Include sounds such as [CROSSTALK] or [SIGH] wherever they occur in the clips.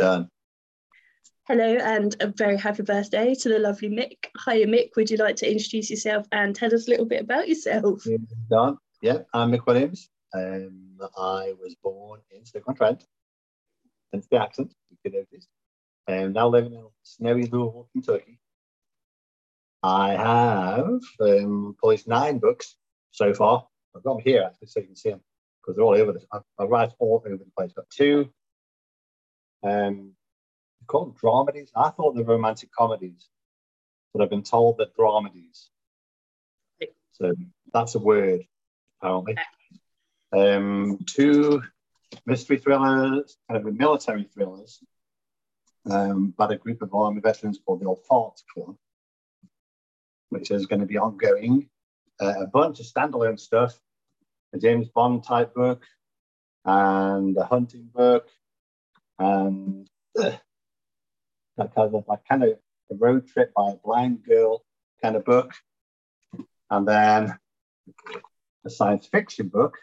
Done. Hello, and a very happy birthday to the lovely Mick. Hiya, Mick. Would you like to introduce yourself and tell us a little bit about yourself? Done. Yeah, I'm Mick Williams. Um, I was born in Stoke-on-Trent, hence the accent, you could notice. I'm now living in snowy Louisville, Kentucky. I have um, published nine books so far. I've got them here actually, so you can see them because they're all over the. I, I write all over the place. Got two. Um, called dramedies. I thought they're romantic comedies, but I've been told they're dramedies. So that's a word, apparently. Um, two mystery thrillers, kind of military thrillers, um, by a group of army veterans called the Old Farts Club, which is going to be ongoing. Uh, a bunch of standalone stuff, a James Bond type book, and a hunting book, uh, that kind of like kind of a road trip by a blind girl kind of book, and then a science fiction book,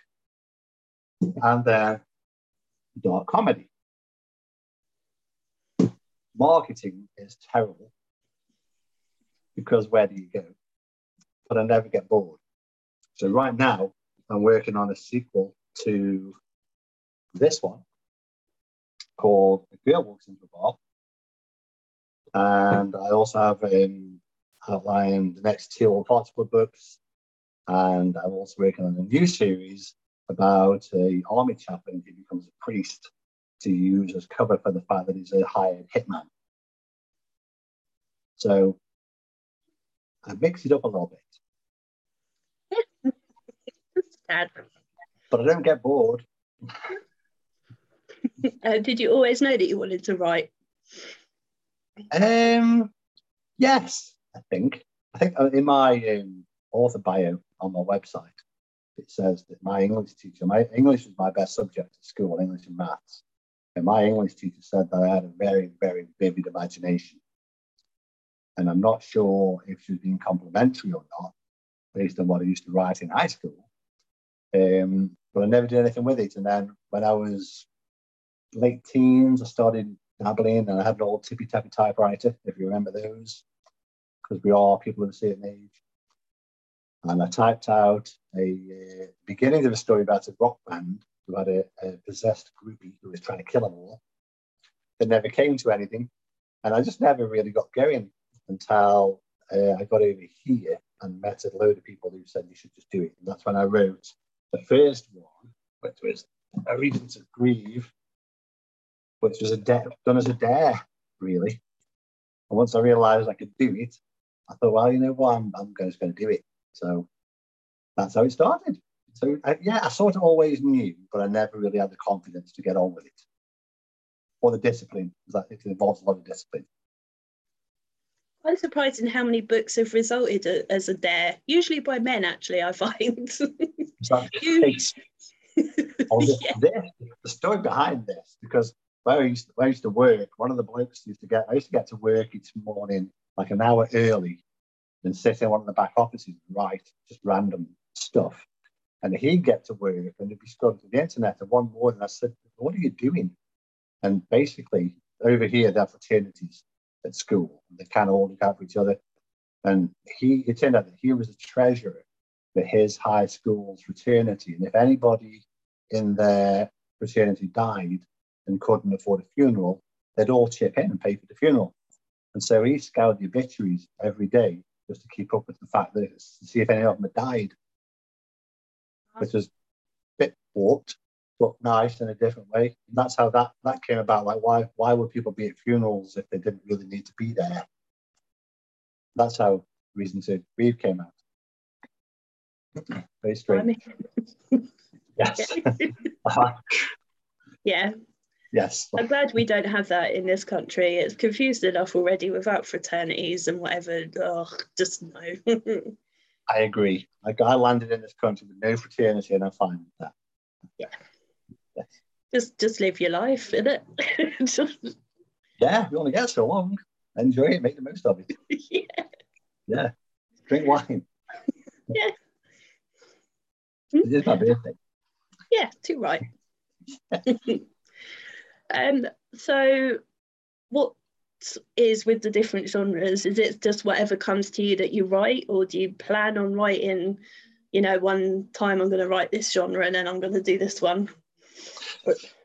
and then dark comedy. Marketing is terrible because where do you go? But I never get bored. So right now, I'm working on a sequel to this one called A Girl Walks into a Bar. And I also have um, outlined the next two Old Farts Club books. And I'm also working on a new series about a army chaplain who becomes a priest to use as cover for the fact that he's a hired hitman. So I mix it up a little bit. [LAUGHS] But I don't get bored. [LAUGHS] Uh, did you always know that you wanted to write? Um, yes, I think. I think uh, in my um, author bio on my website, it says that my English teacher, my English was my best subject at school, English and maths. And my English teacher said that I had a very, very vivid imagination. And I'm not sure if she was being complimentary or not, based on what I used to write in high school. Um, but I never did anything with it. And then when I was late teens, I started dabbling and I had an old tippy tappy typewriter, if you remember those, because we are people of a certain age. And I typed out a uh, beginning of a story about a rock band who had a, a possessed groupie who was trying to kill them all. That never came to anything. And I just never really got going until uh, I got over here and met a load of people who said you should just do it. And that's when I wrote the first one, which was A Reason to Grieve, which was a dare, done as a dare, really. And once I realized I could do it, I thought, well, you know what, I'm, I'm just going to do it. So that's how it started. So I, yeah, I sort of always knew, but I never really had the confidence to get on with it or the discipline, because it involves a lot of discipline. Quite surprising how many books have resulted a- as a dare, usually by men, actually, I find. [LAUGHS] You- this, [LAUGHS] Yeah. this, the story behind this, because where I, used to, where I used to work, one of the blokes used to get, I used to get to work each morning like an hour early and sit in one of the back offices and write just random stuff. And he'd get to work and he'd be scrolling through the internet. And one morning I said, What are you doing? And basically, over here, there are fraternities at school. They kind of all look out for each other. And he, it turned out that he was a treasurer for his high school's fraternity. And if anybody in their fraternity died and couldn't afford a funeral, they'd all chip in and pay for the funeral. And so he scoured the obituaries every day just to keep up with the fact that it's to see if any of them had died, which was a bit warped, but nice in a different way. And that's how that that came about. Like, why why would people be at funerals if they didn't really need to be there? That's how Reason to Grieve came out. Very strange. Yes. [LAUGHS] yeah, yes. I'm glad we don't have that in this country. It's confused enough already without fraternities and whatever. Oh, just no. [LAUGHS] I agree. Like I landed in this country with no fraternity, and I'm fine with that. Yeah. Yes. just just live your life, innit? [LAUGHS] Just- Yeah, we only get so long. Enjoy it, make the most of it. [LAUGHS] yeah. Yeah. Drink wine. Yeah. It is my birthday. Yeah, too right. Um, so what is with the different genres? Is it just whatever comes to you that you write, or do you plan on writing? You know, one time I'm going to write this genre, and then I'm going to do this one.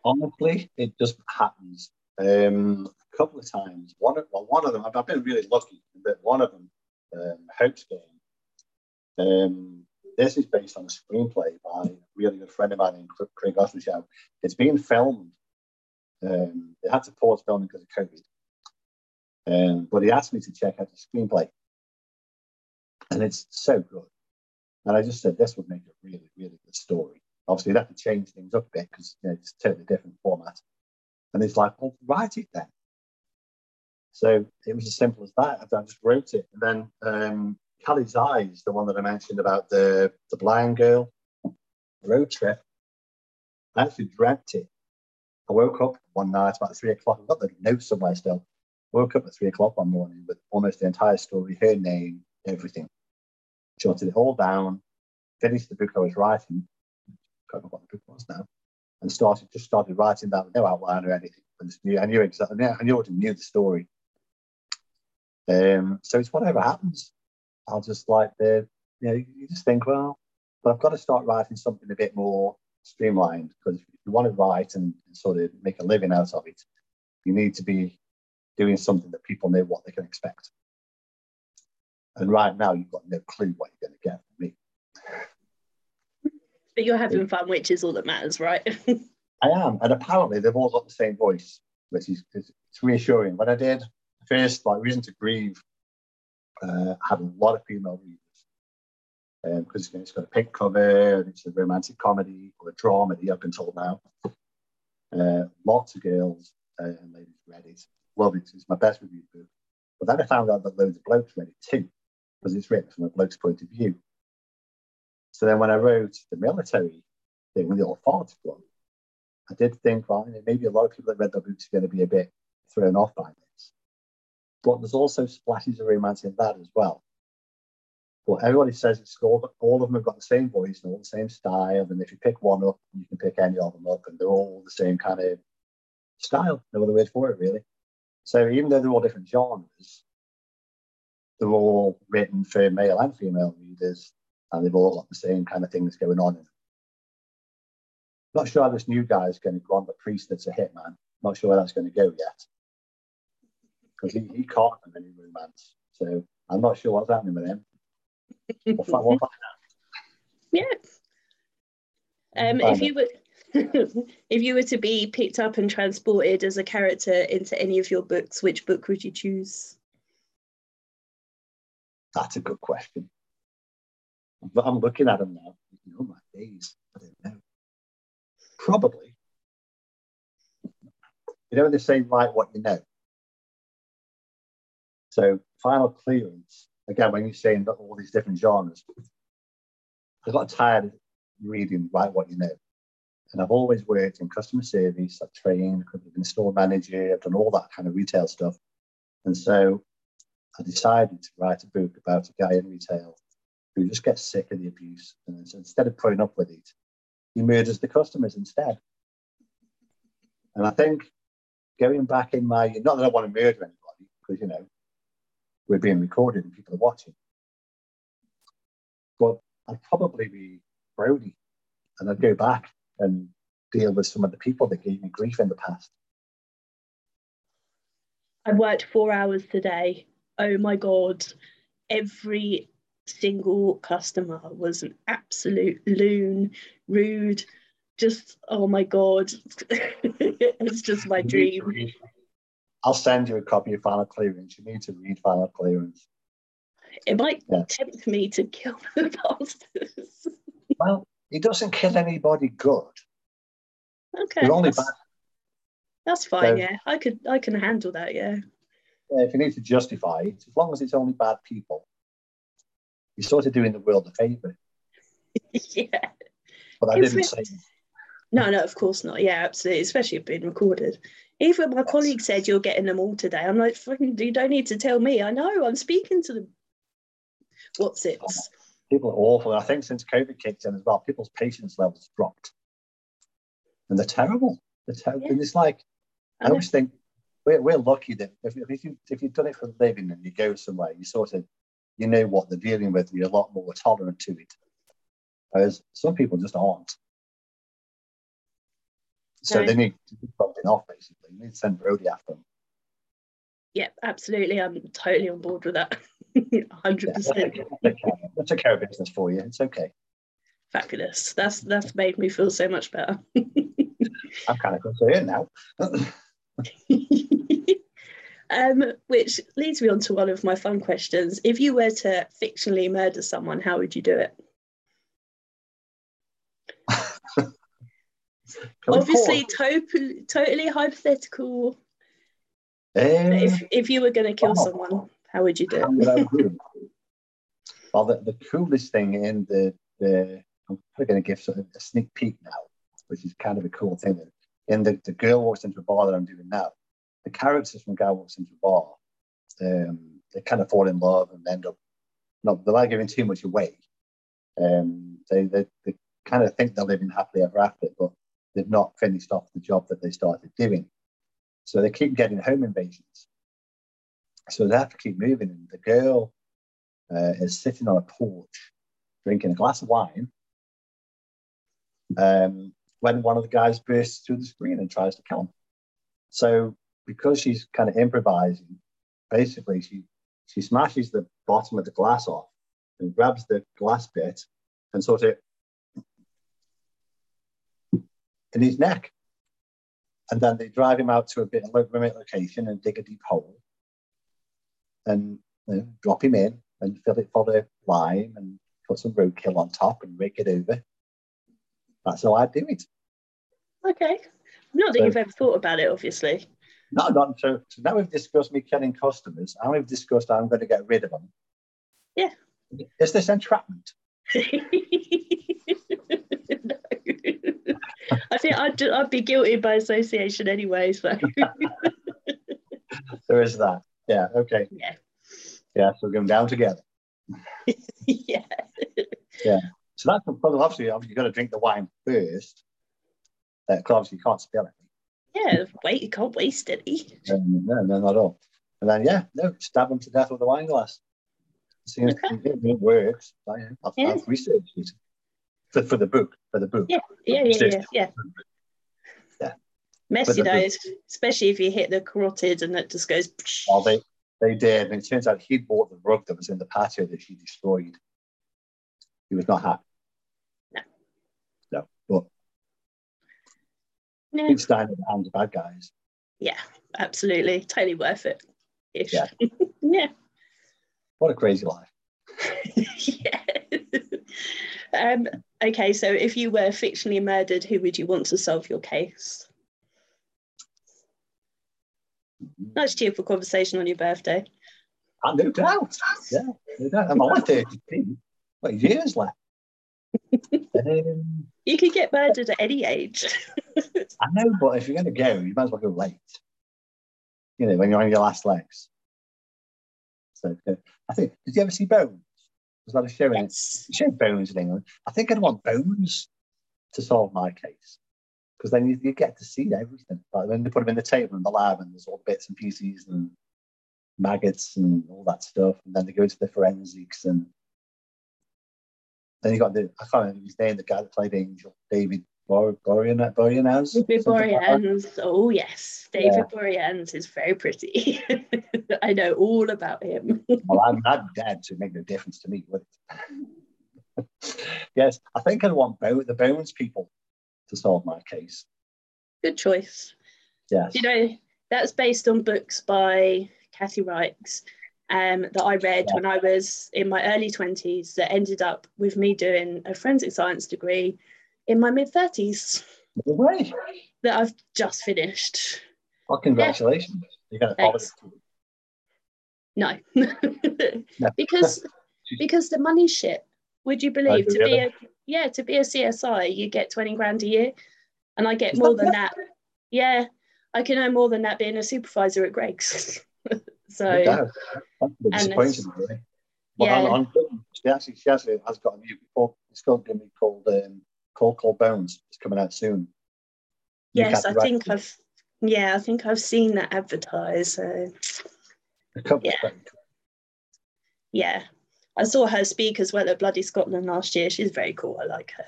Honestly, it just happens. Um, a couple of times. One of well, one of them. I've been really lucky that one of them, um, Hope's Game. Um, this is based on a screenplay by a really good friend of mine Craig Oswald. It's being filmed. Um, they had to pause filming because of COVID. Um, but he asked me to check out the screenplay. And it's so good. And I just said, this would make a really, really good story. Obviously, you'd have to change things up a bit because you know, it's a totally different format. And he's like, well, write it then. So it was as simple as that. I just wrote it. And then um, Callie's Eyes, the one that I mentioned about the, the blind girl road trip, I actually dreamt it. I woke up one night about three o'clock. I've got the note somewhere still. Woke up at three o'clock one morning with almost the entire story, her name, everything. Jotted it all down, finished the book I was writing. I can't remember what the book was now. And started just started writing that with no outline or anything. I knew I knew exactly I knew I knew the story. Um, so it's whatever happens. I'll just like the you know, you just think, well, but I've got to start writing something a bit more streamlined because if you want to write and, sort of make a living out of it, you need to be doing something that people know what they can expect. And right now, you've got no clue what you're going to get from me. But you're having fun, which is all that matters, right? [LAUGHS] I am, and apparently they've all got the same voice, which is it's reassuring. When I did first, like Reason to Grieve, uh, had a lot of female readers because um, it's got a pink cover and it's a romantic comedy or a dramedy. Been told now. Uh, lots of girls uh, and ladies read it love it. It's my best reviewed book. But then I found out that loads of blokes read it too, because it's written from a bloke's point of view. So then when I wrote the military thing with the authority one, I did think, well, maybe a lot of people that read the books are going to be a bit thrown off by this. But there's also splashes of romance in that as well. But everybody says it's all, all of them have got the same voice and all the same style. And if you pick one up, you can pick any of them up, and they're all the same kind of style. No other word for it, really. So even though they're all different genres, they're all written for male and female readers, and they've all got the same kind of things going on. In Not sure how this new guy is going to go on the priest that's a hitman. Not sure where that's going to go yet. Because he, he can't have any romance. So I'm not sure what's happening with him. We'll find, we'll find. Yeah. Um, if you were [LAUGHS] if you were to be picked up and transported as a character into any of your books, which book would you choose? That's a good question. But I'm looking at them now. Oh my days, I don't know. Probably. You know when they say write what you know. So final clearance, again, when you're saying that all these different genres, I got tired of reading write what you know. And I've always worked in customer service. I've trained, I've been store manager, I've done all that kind of retail stuff. And so I decided to write a book about a guy in retail who just gets sick of the abuse. And so instead of putting up with it, he murders the customers instead. And I think going back in my, not that I want to murder anybody, because, you know, we're being recorded and people are watching, but I'd probably be Brodie and I'd go back and deal with some of the people that gave me grief in the past. I worked four hours today. Oh my God. Every single customer was an absolute loon, rude, just, oh my God. [LAUGHS] it's just my dream. I'll send you a copy of Final Clearance. You need to read Final Clearance. It might yeah. tempt me to kill [LAUGHS] the bastards. well, he doesn't kill anybody good. Okay. They're only that's, bad. That's fine, so, yeah. I could I can handle that, yeah. Yeah, if you need to justify it, as long as it's only bad people, you're sort of doing the world a favour. [LAUGHS] yeah. But I didn't say no, no, of course not. Yeah, absolutely. Especially being recorded. Even my colleague said you're getting them all today. I'm like, fucking, you don't need to tell me. I know. I'm speaking to them. What's it? people are awful. I think since COVID kicked in as well, people's patience levels dropped. And they're terrible. They're terrible. Yeah. And it's like, I always think we're, we're lucky that if, if, you, if you've done it for a living and you go somewhere, you sort of, you know what they're dealing with, you're a lot more tolerant to it. Whereas some people just aren't. So No. they need to do something off, basically. You need to send Brody after them. Yeah, absolutely. I'm totally on board with that. 100% That's a care of business for you. It's okay. fabulous. That's that's made me feel so much better. [LAUGHS] I'm kind of concerned now. [LAUGHS] um, which leads me on to one of my fun questions. If you were to fictionally murder someone, how would you do it? Can we Obviously, to- totally hypothetical. Um, If if you were going to kill wow. someone, how would you do it? do? [LAUGHS] Well, the, the coolest thing in the, the I'm probably going to give sort of a sneak peek now, which is kind of a cool thing. In the, the girl walks into a bar that I'm doing now, the characters from Guy Walks into a Bar, um, they kind of fall in love and end up, not without giving too much away. Um, they, they, they kind of think they're living happily ever after, but they've not finished off the job that they started doing. So they keep getting home invasions. So they have to keep moving. And the girl uh, is sitting on a porch drinking a glass of wine um, when one of the guys bursts through the screen and tries to kill him. So because she's kind of improvising, basically she she smashes the bottom of the glass off and grabs the glass bit and sort of in his neck. And then they drive him out to a bit of a remote location and dig a deep hole and you know, drop him in and fill it full of lime and put some roadkill on top and rake it over. That's how I do it. Okay. Not that So- you've ever thought about it, obviously. No, not so, so now we've discussed me killing customers. and we've discussed how I'm going to get rid of them. Yeah. Is this entrapment? [LAUGHS] I think I'd, I'd be guilty by association anyway. So [LAUGHS] There is that. Yeah. Okay. yeah, Yeah. So we're going down together. [LAUGHS] yeah, Yeah. So that's the problem. Obviously, obviously you've got to drink the wine first. Uh, obviously, you can't spill it. yeah. Wait, you can't waste any. [LAUGHS] Um, no, no, not at all. And then, yeah, no, stab them to death with a wine glass. Seems Okay. it, works. I, I've, Yeah. I've researched it for, for the book. For the book. Yeah. Yeah, yeah, yeah, yeah. Yeah. Messy the- especially if you hit the carotid and it just goes. Well, oh, they, they did. And it turns out he'd bought the rug that was in the patio that she destroyed. He was not happy. No. No. But Yeah, he's dying at the hands of bad guys. yeah, absolutely, totally worth it. Ish. Yeah. [LAUGHS] yeah. What a crazy life. [LAUGHS] yeah. [LAUGHS] um, okay, so if you were fictionally murdered, who would you want to solve your case? Nice cheerful conversation on your birthday. And no doubt. Yeah, no doubt. I'm only 32. What, years left? [LAUGHS] um, You could get murdered at any age. [LAUGHS] I know, but if you're going to go, you might as well go late. You know, when you're on your last legs. So uh, I think, did you ever see Bones? Was that a show in yes. You showed Bones in England. I think I'd want Bones to solve my case. Because then you, you get to see everything. Like when they put them in the table in the lab and there's all the bits and pieces and maggots and all that stuff. And then they go to the forensics and then you got the, I can't remember his name, the guy that played Angel, David Bor- Borean- Boreanaz. Like Oh, yes. David Boreanaz is very pretty. [LAUGHS] I know all about him. [LAUGHS] Well, I'm, I'm dead, so it make no difference to me. Would it? [LAUGHS] yes, I think I'd want Bo- the Bones people to solve my case. Good choice. Yes. You know, that's based on books by Kathy Reichs um, that I read Yeah. when I was in my early 20s that ended up with me doing a forensic science degree in my mid 30s No way. that I've just finished. Well, congratulations. You're going to follow it. No. [LAUGHS] because [LAUGHS] because the money shit. Would you believe to be a yeah, to be a CSI, you get 20 grand a year. And I get Is more that than that. Yeah, I can earn more than that being a supervisor at Greggs. [LAUGHS] so No doubt. That's a bit And disappointing, really. Well, yeah. on, on, she actually, she actually has got a new called, it's called going to be called um, Cold Cold Bones. It's coming out soon. Yes, I think. I've Yeah, I think I've seen that advertised. So. Yeah. Yeah, I saw her speak as well at Bloody Scotland last year. She's very cool. I like her.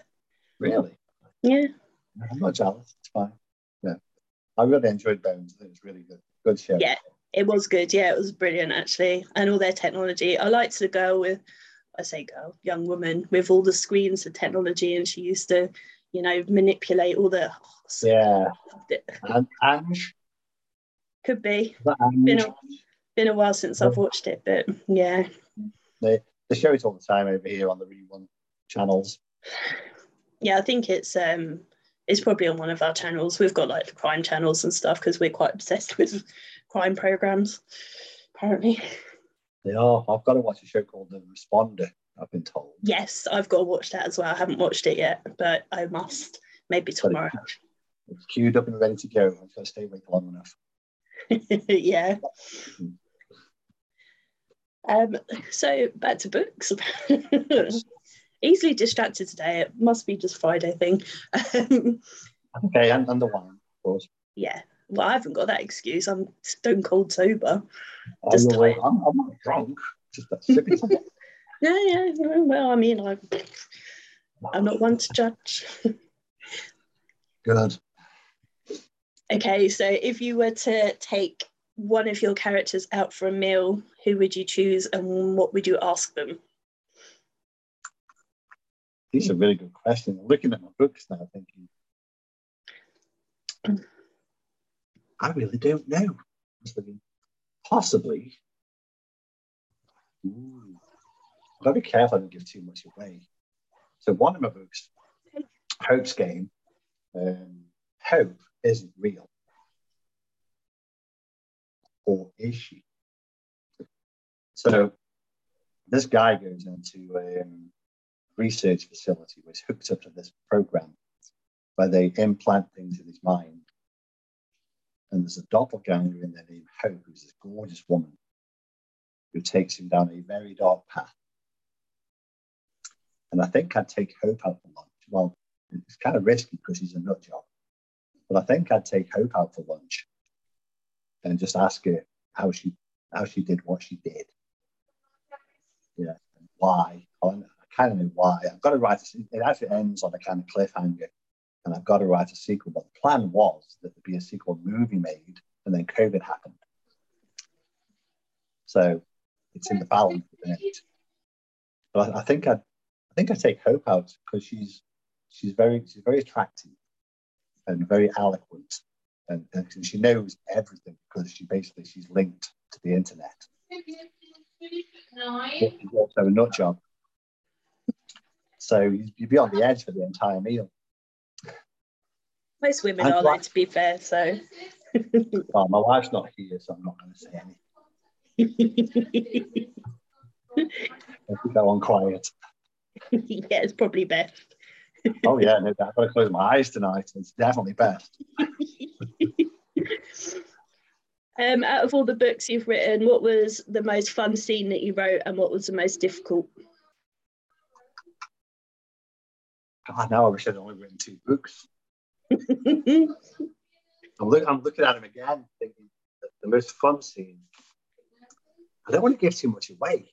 Really? Yeah. I'm not jealous. It's fine. Yeah. I really enjoyed Bones. It was really good. Good show. Yeah, it was good. Yeah, it was brilliant actually. And all their technology. I liked the girl with, I say girl, young woman with all the screens and technology. And she used to, you know, manipulate all the. Oh, yeah. And Ange? Could be. Been a, been a while since I've watched it, but yeah. They, they show it all the time over here on the Rerun channels. Yeah, I think it's um it's probably on one of our channels. We've got like crime channels and stuff because we're quite obsessed with crime programs, apparently. They are. I've got to watch a show called The Responder, I've been told. Yes, I've got to watch that as well. I haven't watched it yet, but I must. Maybe tomorrow. It's, queued up and ready to go. I've got to stay awake long enough. [LAUGHS] yeah. Um, so back to books. [LAUGHS] Easily distracted today. It must be just Friday thing. [LAUGHS] okay, and, and the wine, of course. Yeah. Well, I haven't got that excuse. I'm stone cold sober. Oh, just I'm, I'm, not drunk. Just [LAUGHS] yeah, yeah. Well, I mean, I'm, I'm not one to judge. Good. Okay, so if you were to take one of your characters out for a meal, who would you choose and what would you ask them? These are really good questions. I'm looking at my books now, thinking, I really don't know. possibly. Ooh, I've got to be careful I don't give too much away. So one of my books, Hope's Game, um, hope isn't real. Or is she? So this guy goes into a um, research facility, which hooks up to this program where they implant things in his mind. And there's a doppelganger in there named Hope, who's this gorgeous woman who takes him down a very dark path. And I think I'd take Hope out for lunch. Well, it's kind of risky because he's a nut job. But I think I'd take Hope out for lunch and just ask her how she how she did what she did. Yeah, why? I kind of know why. I've got to write. It actually ends on a kind of cliffhanger, and I've got to write a sequel. But the plan was that there'd be a sequel movie made, and then COVID happened. So it's in the balance? But I, I think I'd, I think I take Hope out because she's she's very she's very attractive and very eloquent and, and she knows everything because she basically she's linked to the internet. Also a nut job. So you'd be on the edge for the entire meal. Most women are, like, to be fair. So, well, [LAUGHS] my wife's not here, so I'm not going to say anything. I think that one quiet. yeah, it's probably best oh yeah, no. I've got to close my eyes tonight. It's definitely best. [LAUGHS] um, out of all the books you've written, what was the most fun scene that you wrote, and what was the most difficult? God, now I wish I'd only written two books. I'm, look, I'm looking at him again, thinking the most fun scene. I don't want to give too much away.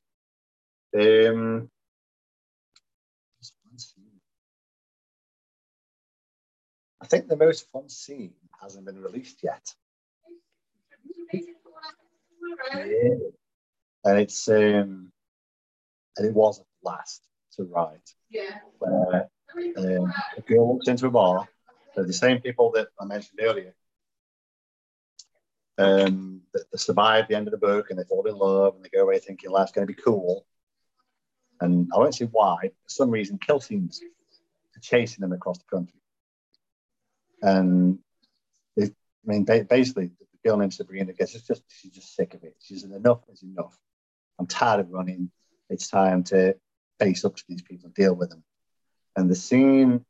Um, I think the most fun scene hasn't been released yet. Yeah. And it's um and it was last to write. Yeah. Where um, a girl walks into a bar, they're the same people that I mentioned earlier. Um, that, survive the end of the book and they fall in love and they go away thinking life's going to be cool. And I won't say why, for some reason, kill are chasing them across the country. And I mean, basically, the girl named Sabrina gets it's just she's just sick of it. She's enough is enough. I'm tired of running. It's time to face up to these people and deal with them. And the scene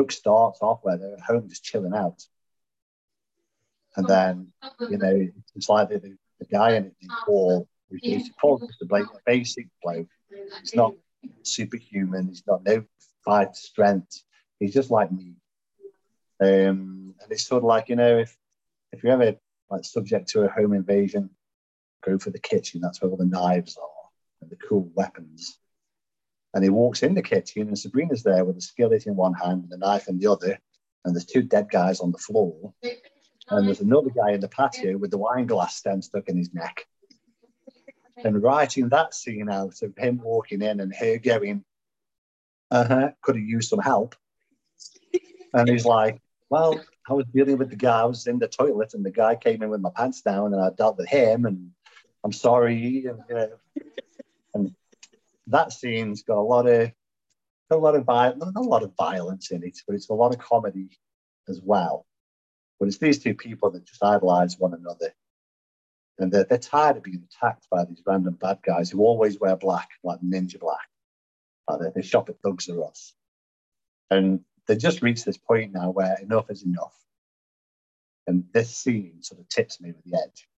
book starts off where they're at home just chilling out. And then, you know, it's like the, the, the guy in it, Paul, he's Paul's just a, like a basic bloke. He's not superhuman. He's got no fight strength. He's just like me. Um, and it's sort of like, you know, if if you're ever like subject to a home invasion, go for the kitchen. That's where all the knives are and the cool weapons. And he walks in the kitchen, and Sabrina's there with a skillet in one hand and a knife in the other. And there's two dead guys on the floor. And there's another guy in the patio with the wine glass stem stuck in his neck. And writing that scene out of him walking in and her going, uh huh, could have used some help. And he's like, well, I was dealing with the guy. I was in the toilet, and the guy came in with my pants down, and I dealt with him, and I'm sorry. And, you know, that scene's got a lot of a lot of violence, a lot of violence in it, but it's a lot of comedy as well. But it's these two people that just idolize one another. And they're, they're tired of being attacked by these random bad guys who always wear black, like ninja black. Like they, they shop at Thugs R Us. And they just reached this point now where enough is enough. And this scene sort of tips me with the edge.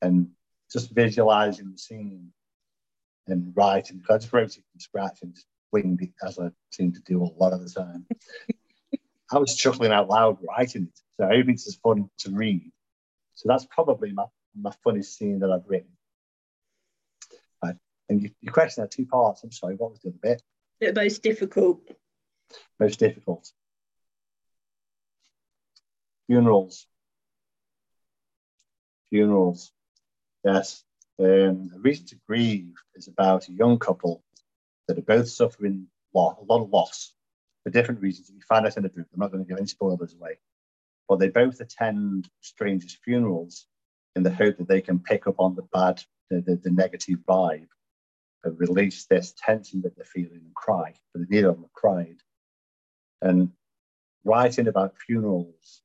And just visualizing the scene and writing, I just wrote it from scratch and just winged it as I seem to do a lot of the time. [LAUGHS] I was chuckling out loud writing it. So I hope it's as fun to read. So that's probably my, my funniest scene that I've written. Right. And you, your question had two parts. I'm sorry, what was the other bit? The most difficult. Most difficult. Funerals. Funerals. Yes. Um, the reason to grieve is about a young couple that are both suffering lot, a lot of loss for different reasons. You find out in the book. I'm not going to give any spoilers away, but they both attend strangers' funerals in the hope that they can pick up on the bad, the, the, the negative vibe, and release this tension that they're feeling and cry. But neither of them cried. And writing about funerals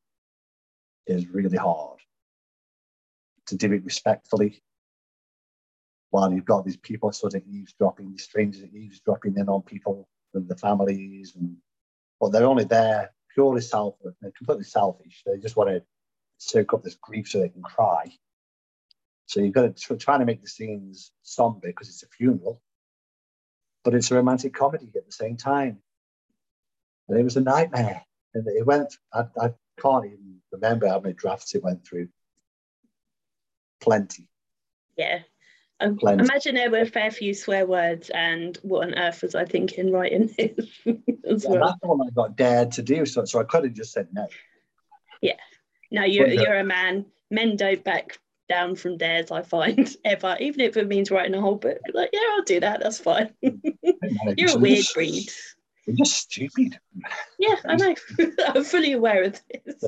is really hard. To do it respectfully, while you've got these people sort of eavesdropping, these strangers eavesdropping in on people and the families, and but they're only there purely self, they're completely selfish. They just want to soak up this grief so they can cry. So you've got to try to make the scenes somber because it's a funeral, but it's a romantic comedy at the same time. And it was a nightmare. And it went, I, I can't even remember how many drafts it went through. Plenty. Yeah. Um, imagine there were a fair few swear words, and what on earth was I thinking writing [LAUGHS] this as well? That's the one I got dared to do, so, so I could have just said no. Yeah. No, you're, you're a man. Men don't back down from dares, I find, [LAUGHS] ever, even if it means writing a whole book. Like, yeah, I'll do that. That's fine. [LAUGHS] you're a weird breed. You're just stupid. Yeah, I know. I'm fully aware of this.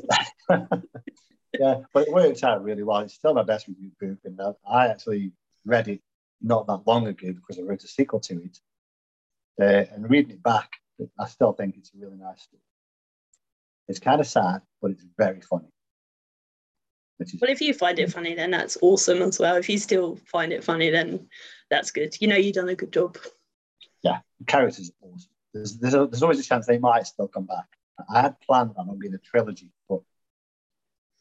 yeah, but it worked out really well. It's still my best reviewed book, and I actually read it not that long ago because I wrote a sequel to it. Uh, and reading it back, I still think it's a really nice story. It's kind of sad, but it's very funny. Is- well, if you find it funny, then that's awesome as well. If you still find it funny, then that's good. You know, you've done a good job. Yeah, the characters are awesome there's, there's, a, there's always a chance they might still come back. I had planned that on being a trilogy, but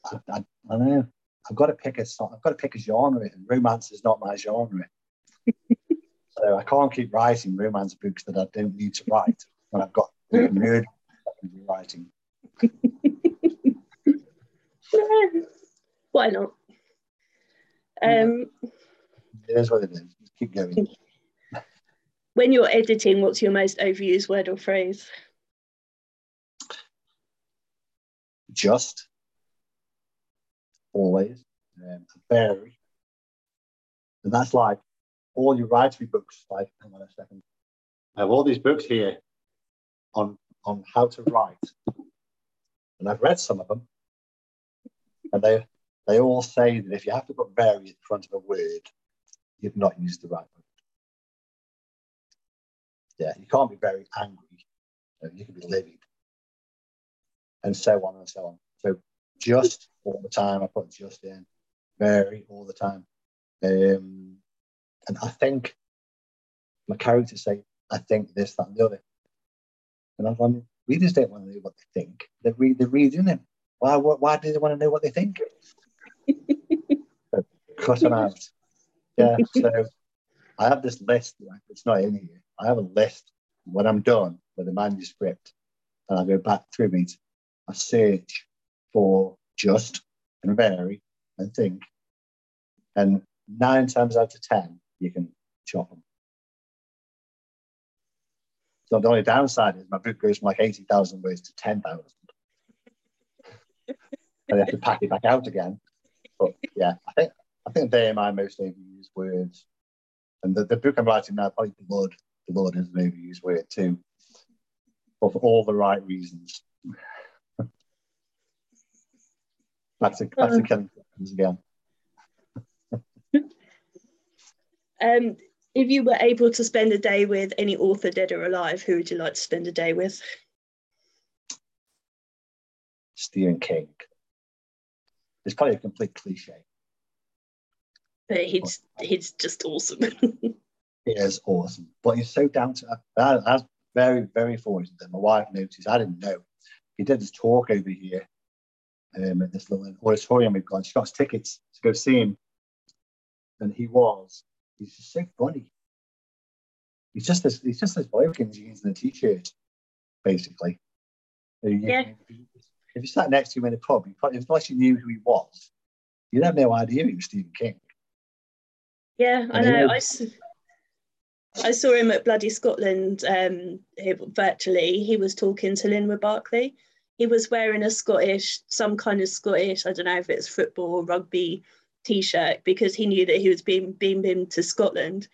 I, I, I don't know. I've got to pick a I've got to pick a genre, and romance is not my genre. [LAUGHS] so I can't keep writing romance books that I don't need to write when I've got nerd writing. [LAUGHS] Why not? Um, it is what it is. Just keep going when you're editing, what's your most overused word or phrase? Just. Always. Um, very. And that's like all your writing books. Like, hang on a second. I have all these books here on on how to write, and I've read some of them, and they they all say that if you have to put very in front of a word, you've not used the right word yeah, you can't be very angry. You, know, you can be livid, and so on and so on. So just all the time, I put just in, very all the time. Um, and I think my characters say, I think this, that, and the other. And I'm like, readers don't want to know what they think. They read, they're reading it. Why, why do they want to know what they think? [LAUGHS] cut them out. Yeah. So I have this list. It's not in here. I have a list when I'm done with the manuscript, and I go back through it. I search for just and vary and think. And nine times out of 10, you can chop them. So the only downside is my book goes from like 80,000 words to 10,000. and I have to pack it back out again. But yeah, I think I think they are my most overused words. And the, the book I'm writing now, probably the blood. Blood is an overused word too. But for all the right reasons. That's a that's a killing again. [LAUGHS] um if you were able to spend a day with any author, dead or alive, who would you like to spend a day with? Stephen King. It's probably a complete cliche. But he's he's just awesome. [LAUGHS] he is awesome, but he's so down to earth. That's very very fortunate that my wife noticed. I didn't know. He did this talk over here um, at this little auditorium we've got. She got us tickets to go see him, and he was He's just so funny. He's just this. He's just this bloke in jeans and a t-shirt, basically. Yeah. If you sat next to him in a pub, you probably, unless you knew who he was, you'd have no idea he was Stephen King. Yeah, I know. I, I saw him at Bloody Scotland um, virtually. He was talking to Linwood Barclay. He was wearing a Scottish, some kind of Scottish, I don't know if it's football or rugby t-shirt because he knew that he was being being beamed to Scotland.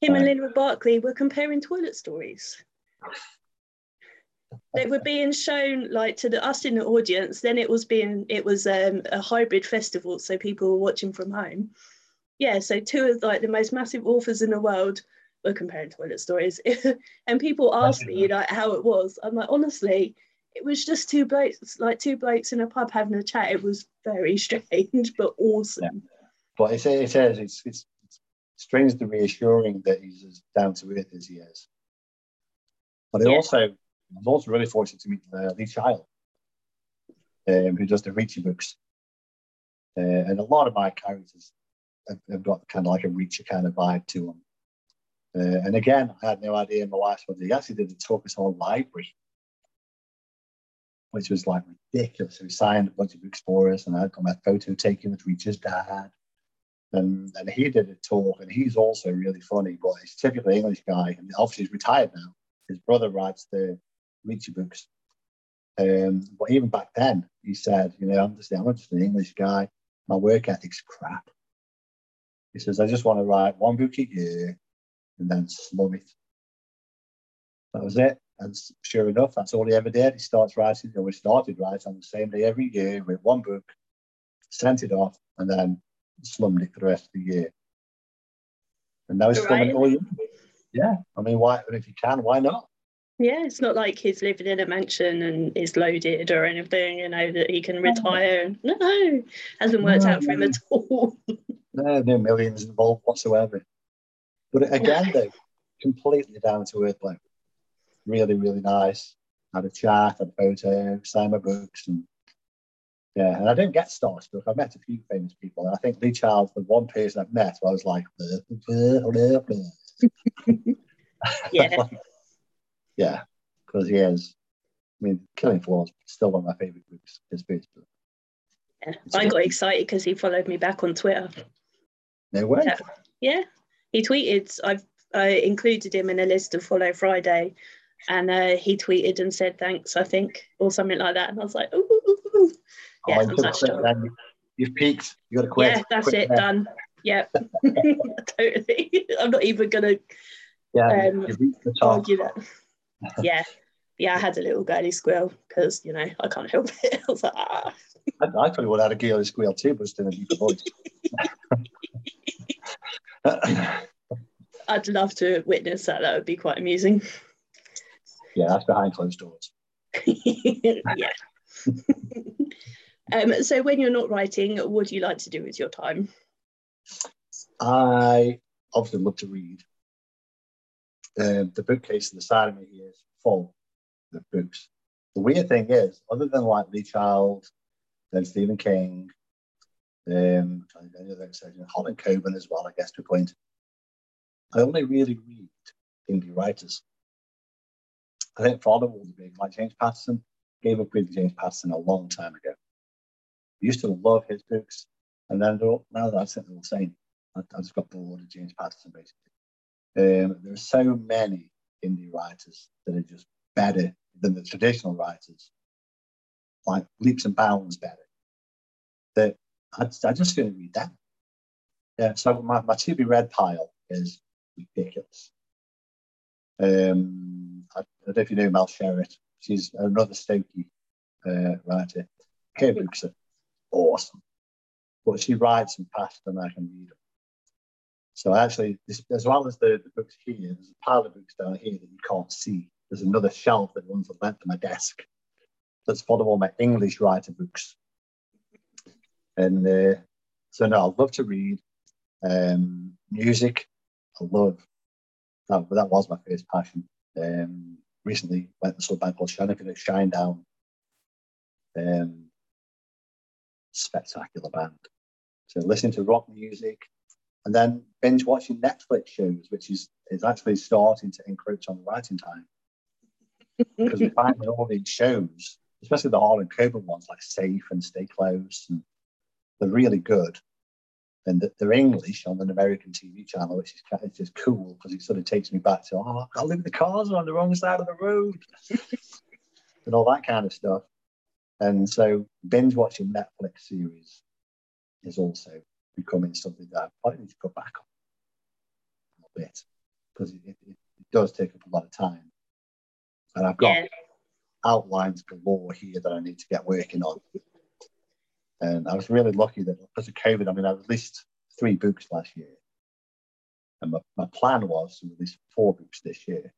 Him and Linwood Barclay were comparing toilet stories. They were being shown like to the us in the audience. Then it was being it was um, a hybrid festival, so people were watching from home. Yeah, so two of like the most massive authors in the world were comparing toilet stories, [LAUGHS] and people asked me like how it was. I'm like honestly, it was just two blokes, like two blokes in a pub having a chat. It was very [LAUGHS] strange, but awesome. Yeah. But it, it says it's, it's, it's strangely reassuring that he's as down to earth as he is. But it yeah. also, I was also really fortunate to meet uh, Lee Child, um, who does the Reacher books. Uh, and a lot of my characters have, have, got kind of like a Reacher kind of vibe to them. Uh, and again, I had no idea in my wife was he actually did the Talkers Hall library which was like ridiculous. So he signed a bunch of books for us, and I got my photo taken with Reacher's dad. And, and he did a talk, and he's also really funny, but he's typically English guy, and obviously he's retired now. His brother writes the Reacher books. Um, but even back then, he said, you know, I'm just, I'm just an English guy. My work ethic's crap. He says, I just want to write one book a year and then slum it. That was it. And sure enough, that's all he ever did. He starts writing, or we started writing on the same day every year with one book, sent it off, and then slummed it for the rest of the year. And now he's right. slumming it all year. Yeah, I mean, why? If you can, why not? Yeah, it's not like he's living in a mansion and is loaded or anything, you know, that he can retire. No, no hasn't worked no, out for him at all. [LAUGHS] no, no millions involved whatsoever. But again, [LAUGHS] though, completely down to earth bloke really, really nice. Had a chat, had a photo, signed my books, and yeah. And I don't get starstruck. I've met a few famous people, and I think Lee Child's the one person I've met where I was like, [LAUGHS] yeah, [LAUGHS] yeah, because he is. I mean, Killing Floor is still one of my favorite books. His books. Yeah. I got excited because he followed me back on Twitter. No way. Yeah, yeah. he tweeted. I've I included him in a list of follow Friday and uh, he tweeted and said thanks, I think, or something like that. And I was like, ooh, ooh, ooh. yeah, oh, you You've peaked. You got to quit. Yeah, that's quit it. There. Done. Yep, [LAUGHS] totally. I'm not even gonna yeah, um, argue that. [LAUGHS] yeah, yeah. I had a little girly squeal because you know I can't help [LAUGHS] it. I was like, ah. I, I probably would have had a girly squeal too, but it's in a deeper voice. I'd love to witness that. That would be quite amusing. Yeah, that's behind closed doors. [LAUGHS] yeah. um, so when you're not writing, what do you like to do with your time? I obviously love to read. Um, the bookcase on the side of me here is full of books. The weird thing is, other than like Lee Child, then Stephen King, um, Harlan Coben as well, I guess to a point. I only really read indie writers. I think Fodder was big, like James Patterson. Gave up with James Patterson a long time ago. used to love his books, and then all, now that I think they're same. I, I just got bored of James Patterson basically. Um, there are so many indie writers that are just better than the traditional writers, like leaps and bounds better. That I, I just couldn't read that. Yeah, so my, my to be read pile is ridiculous. Um, I, don't know if you know Mel Sherratt. She's another Stokey uh, writer. Her books are awesome, but she writes them faster than I can read them. So actually, this, as well as the, the books here, there's a pile of books down here that you can't see. There's another shelf that runs the length of my desk that's full of all my English writer books. And uh, so no, I love to read um, music. I love that. That was my first passion. Um, recently went to a band called Shining at Shinedown. Um, spectacular band. So listening to rock music, and then binge watching Netflix shows, which is is actually starting to encroach on the writing time. [LAUGHS] because we find that all these shows, especially the Harlan Coben ones like Safe and Stay Close, and they're really good. And they're English on an American TV channel, which is kind of just cool because it sort of takes me back to, oh, I live in the cars are on the wrong side of the road [LAUGHS] and all that kind of stuff. And so binge watching Netflix series is also becoming something that I probably need to go back on a little bit because it, it, it, does take up a lot of time. And I've got yeah. outlines galore here that I need to get working on. And I was really lucky that because of COVID, I mean, I released three books last year. And my, my plan was to release four books this year.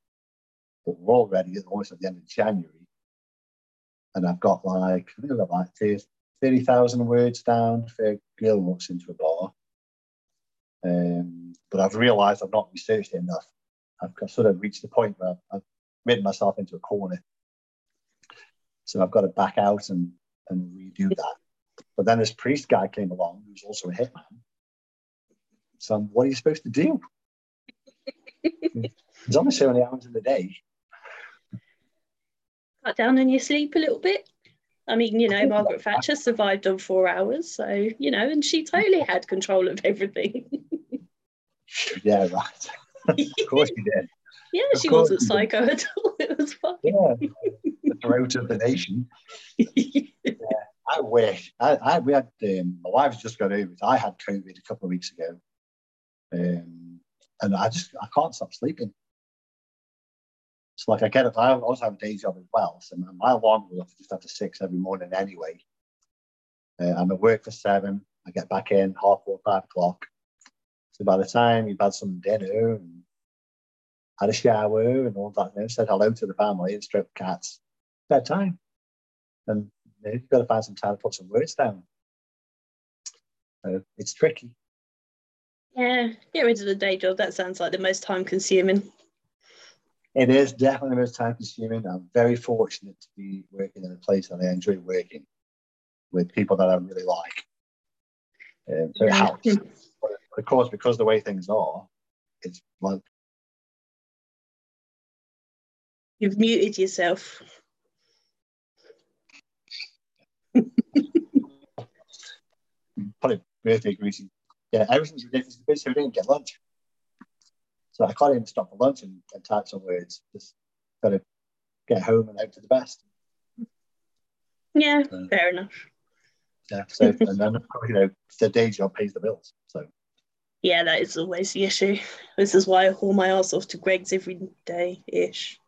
But we're already almost at the end of January. And I've got like, I think I've got like 30,000 words down for Girl Looks into a Bar. Um, but I've realised I've not researched it enough. I've sort of reached the point where I've, I've myself into a corner. So I've got to back out and, and redo that. But then this priest guy came along, who's also a hitman. So what are you supposed to do? There's only so many hours in the day. Cut down on your sleep a little bit. I mean, you know, Margaret Thatcher survived on four hours, so you know, and she totally had control of everything. [LAUGHS] yeah, right. of course she did. Yeah, of she wasn't psycho at all. [LAUGHS] It was fine. Yeah, the throat of the nation. [LAUGHS] yeah. I wish. I, I we had um, my wife's just got over it. I had COVID a couple of weeks ago, um, and I just I can't stop sleeping. So like I get it. I also have a day job as well, so my alarm goes off just after six every morning anyway. Uh, I'm at work for seven. I get back in half four, five o'clock. So by the time you've had some dinner and had a shower and all that, you said hello to the family and the cats, bedtime. And know, you've got to find some time to put some words down. So it's tricky. Yeah, get rid of the day job. That sounds like the most time consuming. It is definitely the most time consuming. I'm very fortunate to be working in a place that I enjoy working with people that I really like. Um, so it helps. But of course, because the way things are, it's like. You've muted yourself. Birthday greeting. Yeah, everything's ridiculous because we didn't get lunch. So I can't even stop for lunch and, and type some words. Just got to get home and out to the best. Yeah, uh, fair enough. Yeah, so and then you know the day job pays the bills. So yeah, that is always the issue. This is why I haul my ass off to Greggs every day ish.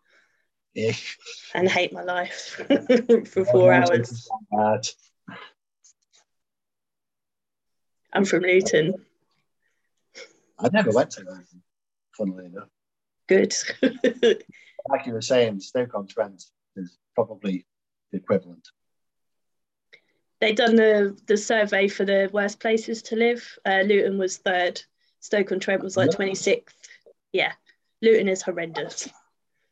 Ish. And hate my life [LAUGHS] for four hours. I'm from Luton. I never went to Luton, funnily enough. Good. [LAUGHS] like you were saying, Stoke-on-Trent is probably the equivalent. They done the the survey for the worst places to live. Uh, Luton was third. Stoke-on-Trent was like twenty sixth. Yeah, Luton is horrendous.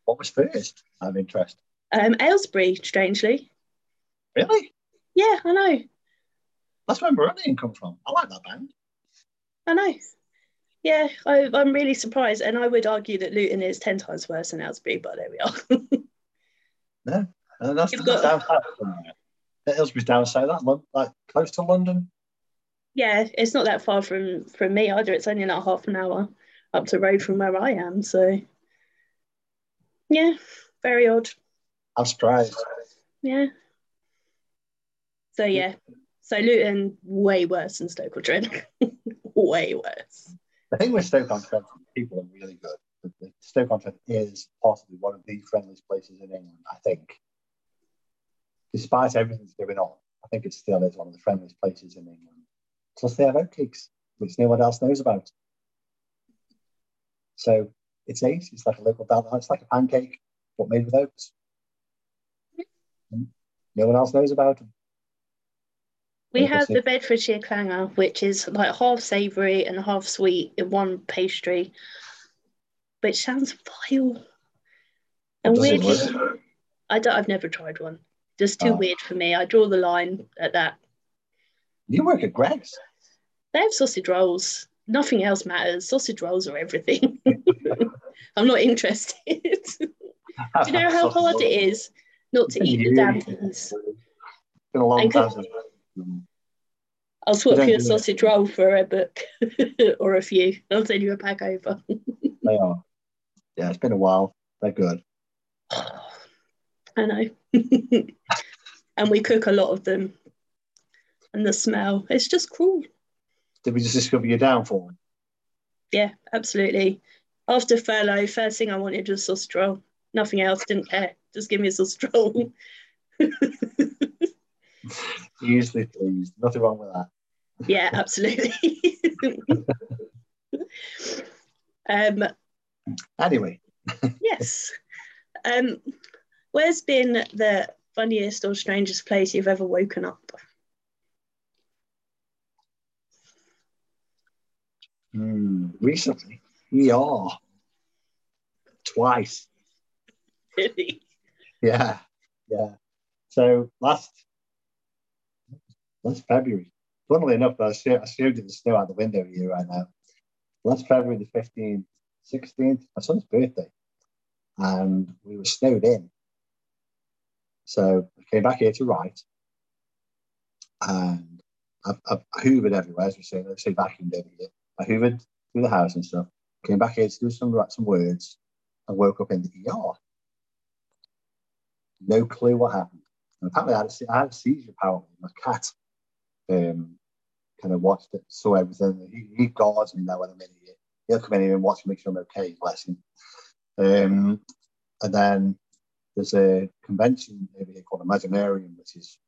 What was first? I'm interested. Um, Aylesbury, strangely. Really? Yeah, I know. That's where Marillion come from. I like that band. I know. Yeah, I, am really surprised, and I would argue that Luton is ten times worse than Aylesbury, but there we are. [LAUGHS] yeah, no, that's, You've got, Aylesbury's down south, that like close to London. Yeah, it's not that far from from me either. It's only like half an hour up the road from where I am. So yeah, very odd. I'm surprised. Yeah. So yeah, so Luton way worse than Stoke-on-Trent, [LAUGHS] way worse. The thing with Stoke-on-Trent, people are really good. Stoke-on-Trent is possibly one of the friendliest places in England. I think, despite everything that's going on, I think it still is one of the friendliest places in England. Plus, they have oatcakes, which no one else knows about. So it's ace. It's like a local down. It's like a pancake, but made with oats. No one else knows about them. We have the Bedfordshire clanger, which is like half savoury and half sweet in one pastry, which sounds vile and weird. I don't, I've never tried one. Just too oh. weird for me. I draw the line at that. You work at Greggs. They have sausage rolls. Nothing else matters. Sausage rolls are everything. [LAUGHS] I'm not interested. [LAUGHS] Do you know how [LAUGHS] hard it is not to eat the damn things? It's been a long time I'll swap you a sausage it. roll for a book [LAUGHS] or a few. I'll send you a pack over. they are. Yeah, it's been a while. They're good. [SIGHS] I know. [LAUGHS] and we cook a lot of them. And the smell, it's just cruel. Did we just discover your downfall? Yeah, absolutely. After furlough, first thing I wanted was sausage roll. Nothing else, didn't care. Just give me a sausage roll. [LAUGHS] Easily pleased. Nothing wrong with that. Yeah, absolutely. um, anyway. yes. Um, where's been the funniest or strangest place you've ever woken up? Mm, recently, yeah, twice. Really? Yeah, yeah. So last last February, funnily enough, I showed, I showed you the snow out the window here right now. Last February the 15th, 16th, my son's birthday, and we were snowed in. So I came back here to write, and I've, I've hoovered everywhere, as we say, let's say vacuumed over here. I hoovered through the house and stuff. Came back here to do some write some words, and woke up in the ER. No clue what happened. And apparently, I had a, I had a seizure. Apparently, my cat um, kind of watched it, saw everything. He, he guards me now when I'm in here. He'll come in here and watch make sure I'm okay, bless him. Um, and then there's a convention over here called Imaginarium, which is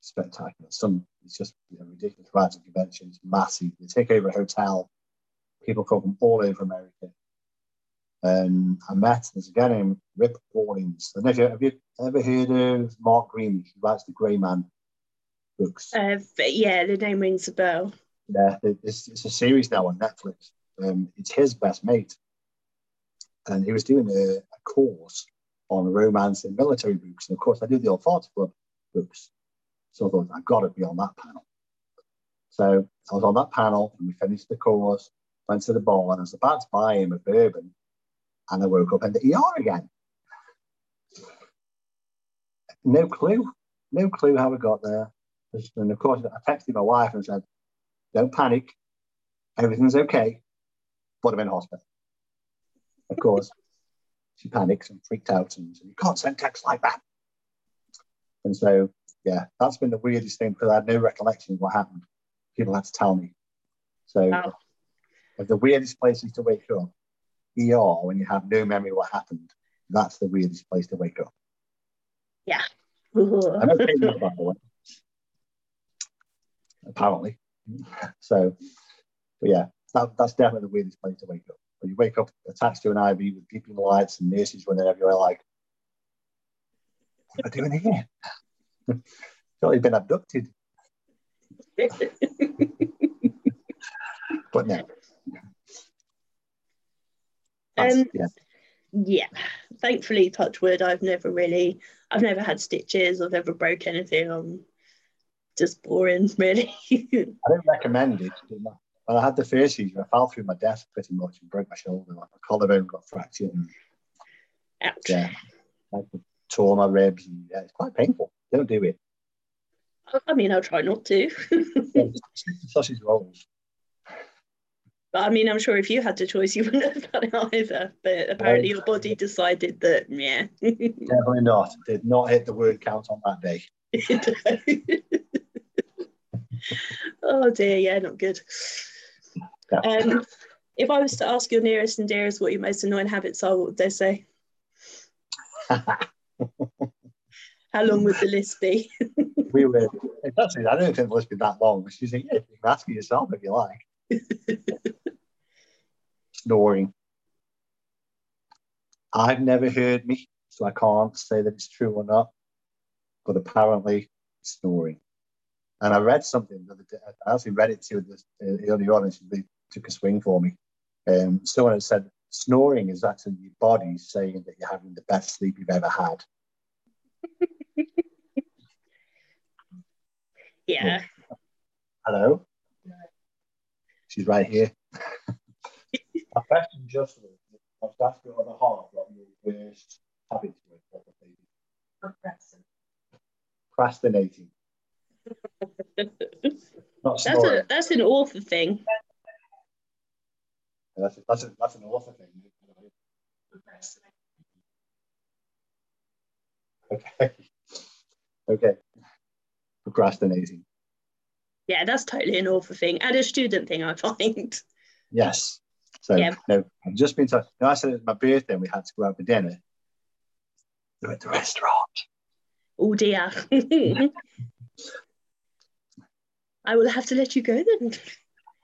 spectacular. Some it's just you know, ridiculous random conventions, massive. They take over a hotel. People come from all over America. And I met there's a guy named Rip Rawlings. have you, have you ever heard of Mark Greaney? He writes the Grey Man books. Uh, yeah, the name rings a bell. Yeah, it's, it's a series now on Netflix. Um, it's his best mate, and he was doing a, a, course on romance in military books. And of course, I do the Old Farts Club books, so I thought I've got to be on that panel. So I was on that panel, and we finished the course. Went to the bar, and I was about to buy him a bourbon, and I woke up in the ER again. No clue, no clue how I got there. And of course, I texted my wife and said, don't panic. Everything's okay. But I'm in hospital. Of course, she panics and freaked out and said, you can't send texts like that. And so, yeah, that's been the weirdest thing because I had no recollection of what happened. People had to tell me. So, wow. the weirdest places to wake up, ER, when you have no memory of what happened, that's the weirdest place to wake up. Yeah. I'm okay now, by the way apparently. [LAUGHS] So, but yeah, that, that's definitely the weirdest place to wake up. But you wake up attached to an IV with beeping lights and nurses running everywhere, like, what am I doing here? [LAUGHS] You've been abducted. but no. Um, yeah. yeah, thankfully, touch wood, I've never really, I've never had stitches, I've never broke anything. I'm just boring, [LAUGHS] really. I don't recommend it. When I had the first seizure, I fell through my desk pretty much and broke my shoulder. Like my collarbone got fractured. And, Ouch. Yeah, I tore my ribs. And, yeah, it's quite painful. Don't do it. I mean, I'll try not to. [LAUGHS] sausage rolls. But I mean, I'm sure if you had the choice, you wouldn't have done it either. But apparently, your body decided that, yeah. [LAUGHS] Definitely not. Did not hit the word count on that day. Oh dear, yeah, not good. Um, if I was to ask your nearest and dearest what your most annoying habits are, what would they say? [LAUGHS] How long would the list be? we would. Actually, I don't think the list would be that long. She's like, yeah, you can ask it yourself if you like. [LAUGHS] Snoring. I've never heard me, so I can't say that it's true or not. But apparently, snoring. And I read something the other day. I actually read it to this uh, earlier on, and she took a swing for me. Um, someone had said snoring is actually your body saying that you're having the best sleep you've ever had. [LAUGHS] yeah. Hello. She's right here. My question just was, I was asking on the half what your worst habits were. what were they? Procrastinating. Not That's a that's an author thing. That's, a, that's, a, that's an author thing. Okay. Okay. Procrastinating. Yeah, that's totally an author thing and a student thing. I find. Yes. So Yeah. no, I've just been told. No, I said it's my birthday and we had to go out for dinner. We went to a restaurant. Oh dear. [LAUGHS] I will have to let you go then.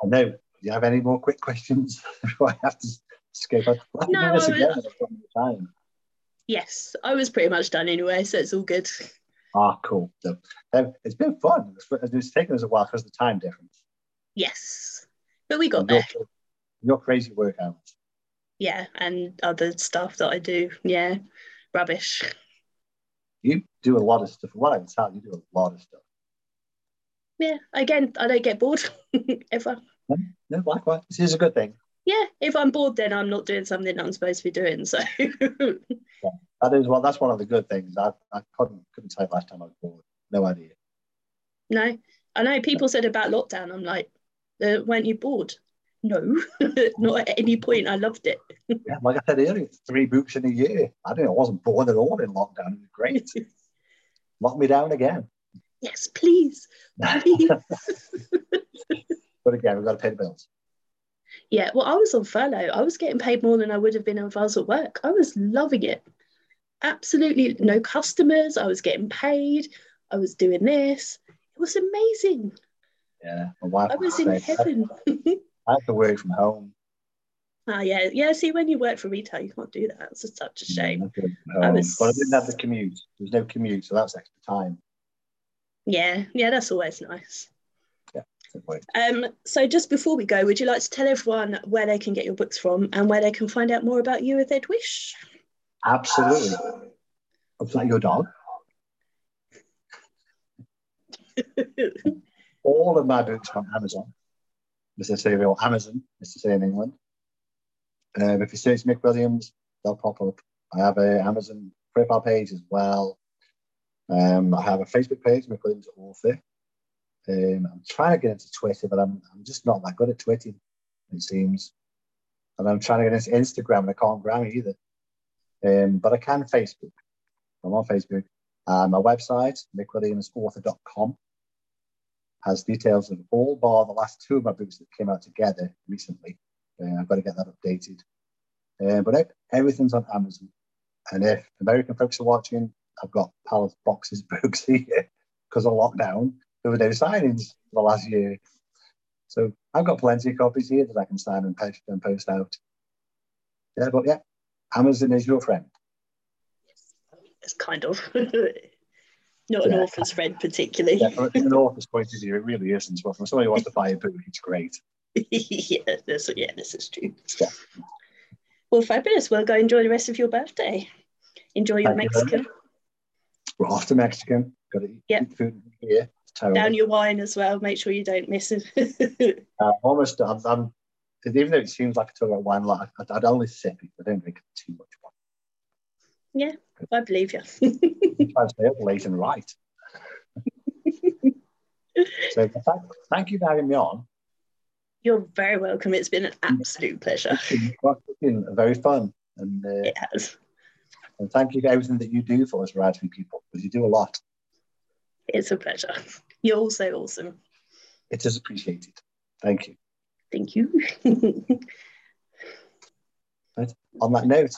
I know. Do you have any more quick questions [LAUGHS] before I have to escape? I've No, I was- I've got no time. Yes, I was pretty much done anyway, so it's all good. Ah, cool. So, um, it's been fun. It's, it's taken us a while because of the time difference. Yes, but we got And your, there. your crazy work hours. Yeah, and other stuff that I do. Yeah, rubbish. You do a lot of stuff. From what I can tell, you do a lot of stuff. Yeah, again, I don't get bored [LAUGHS] ever. No, likewise. This is a good thing. Yeah, if I'm bored, then I'm not doing something I'm supposed to be doing. So [LAUGHS] That is well. That's one of the good things. I, I couldn't couldn't you last time I was bored. No idea. no, I know people said about lockdown. I'm like, uh, weren't you bored? No, [LAUGHS] not at any point. I loved it. Yeah, like I said earlier, three books in a year. I don't know. I wasn't bored at all in lockdown. It was great. Lock me down again. Yes, please, please. [LAUGHS] [LAUGHS] But again, we've got to pay the bills. Yeah, well, I was on furlough. I was getting paid more than I would have been if I was at work. I was loving it. Absolutely no customers. I was getting paid. I was doing this. It was amazing. Yeah, my wife I was in heaven. I have to work from home. Ah, yeah, yeah. See, when you work for retail, you can't do that. It's just such a shame. I have to work from I was- But I didn't have the commute. There was no commute, so that's extra time. Yeah, yeah, that's always nice. So, wait. Um, so just before we go, would you like to tell everyone where they can get your books from and where they can find out more about you if they'd wish? Absolutely. Was that your dog? [LAUGHS] All of my books are on Amazon. Mr. Or Amazon, Mr. Say in England. Um, if you search Mick Williams, they'll pop up. I have a Amazon profile page as well. Um, I have a Facebook page, Williams Author. Um, I'm trying to get into Twitter, but I'm, I'm just not that good at Twitter, it seems. And I'm trying to get into Instagram, and I can't gram it either. Um, but I can Facebook. I'm on Facebook. Uh, my website, mickwilliamsauthor.com, has details of all bar the last two of my books that came out together recently. Uh, I've got to get that updated. Uh, but everything's on Amazon. And if American folks are watching, I've got Palace Boxes [LAUGHS] books here because of lockdown. There were no signings for the last year. So I've got plenty of copies here that I can sign and post and post out. Yeah, but yeah, Amazon is your friend. It's kind of [LAUGHS] not an Yeah. author's friend particularly. Yeah, from an author's point of view, it really isn't. But from somebody who wants to buy a book, it's great. [LAUGHS] yeah, this, yeah, this is true. Yeah. Well, fabulous. Well, go enjoy the rest of your birthday. Enjoy your Thank you Mexican. We're off to Mexican. Got to eat, eat food here. Down your wine as well. Make sure you don't miss it. [LAUGHS] Uh, almost, I'm, I'm, even though it seems like I talk about wine, like I'd, I'd only sip it. I don't drink too much wine. Yeah, I believe you. I stay up late and write. [LAUGHS] So thank, thank you for having me on. You're very welcome. It's been an absolute pleasure. It's been very fun. And, uh, It has. And thank you for everything that you do for us Raspberry people, because you do a lot. It's a pleasure. You're also awesome. It is appreciated. Thank you. Thank you. [LAUGHS] right. On that note,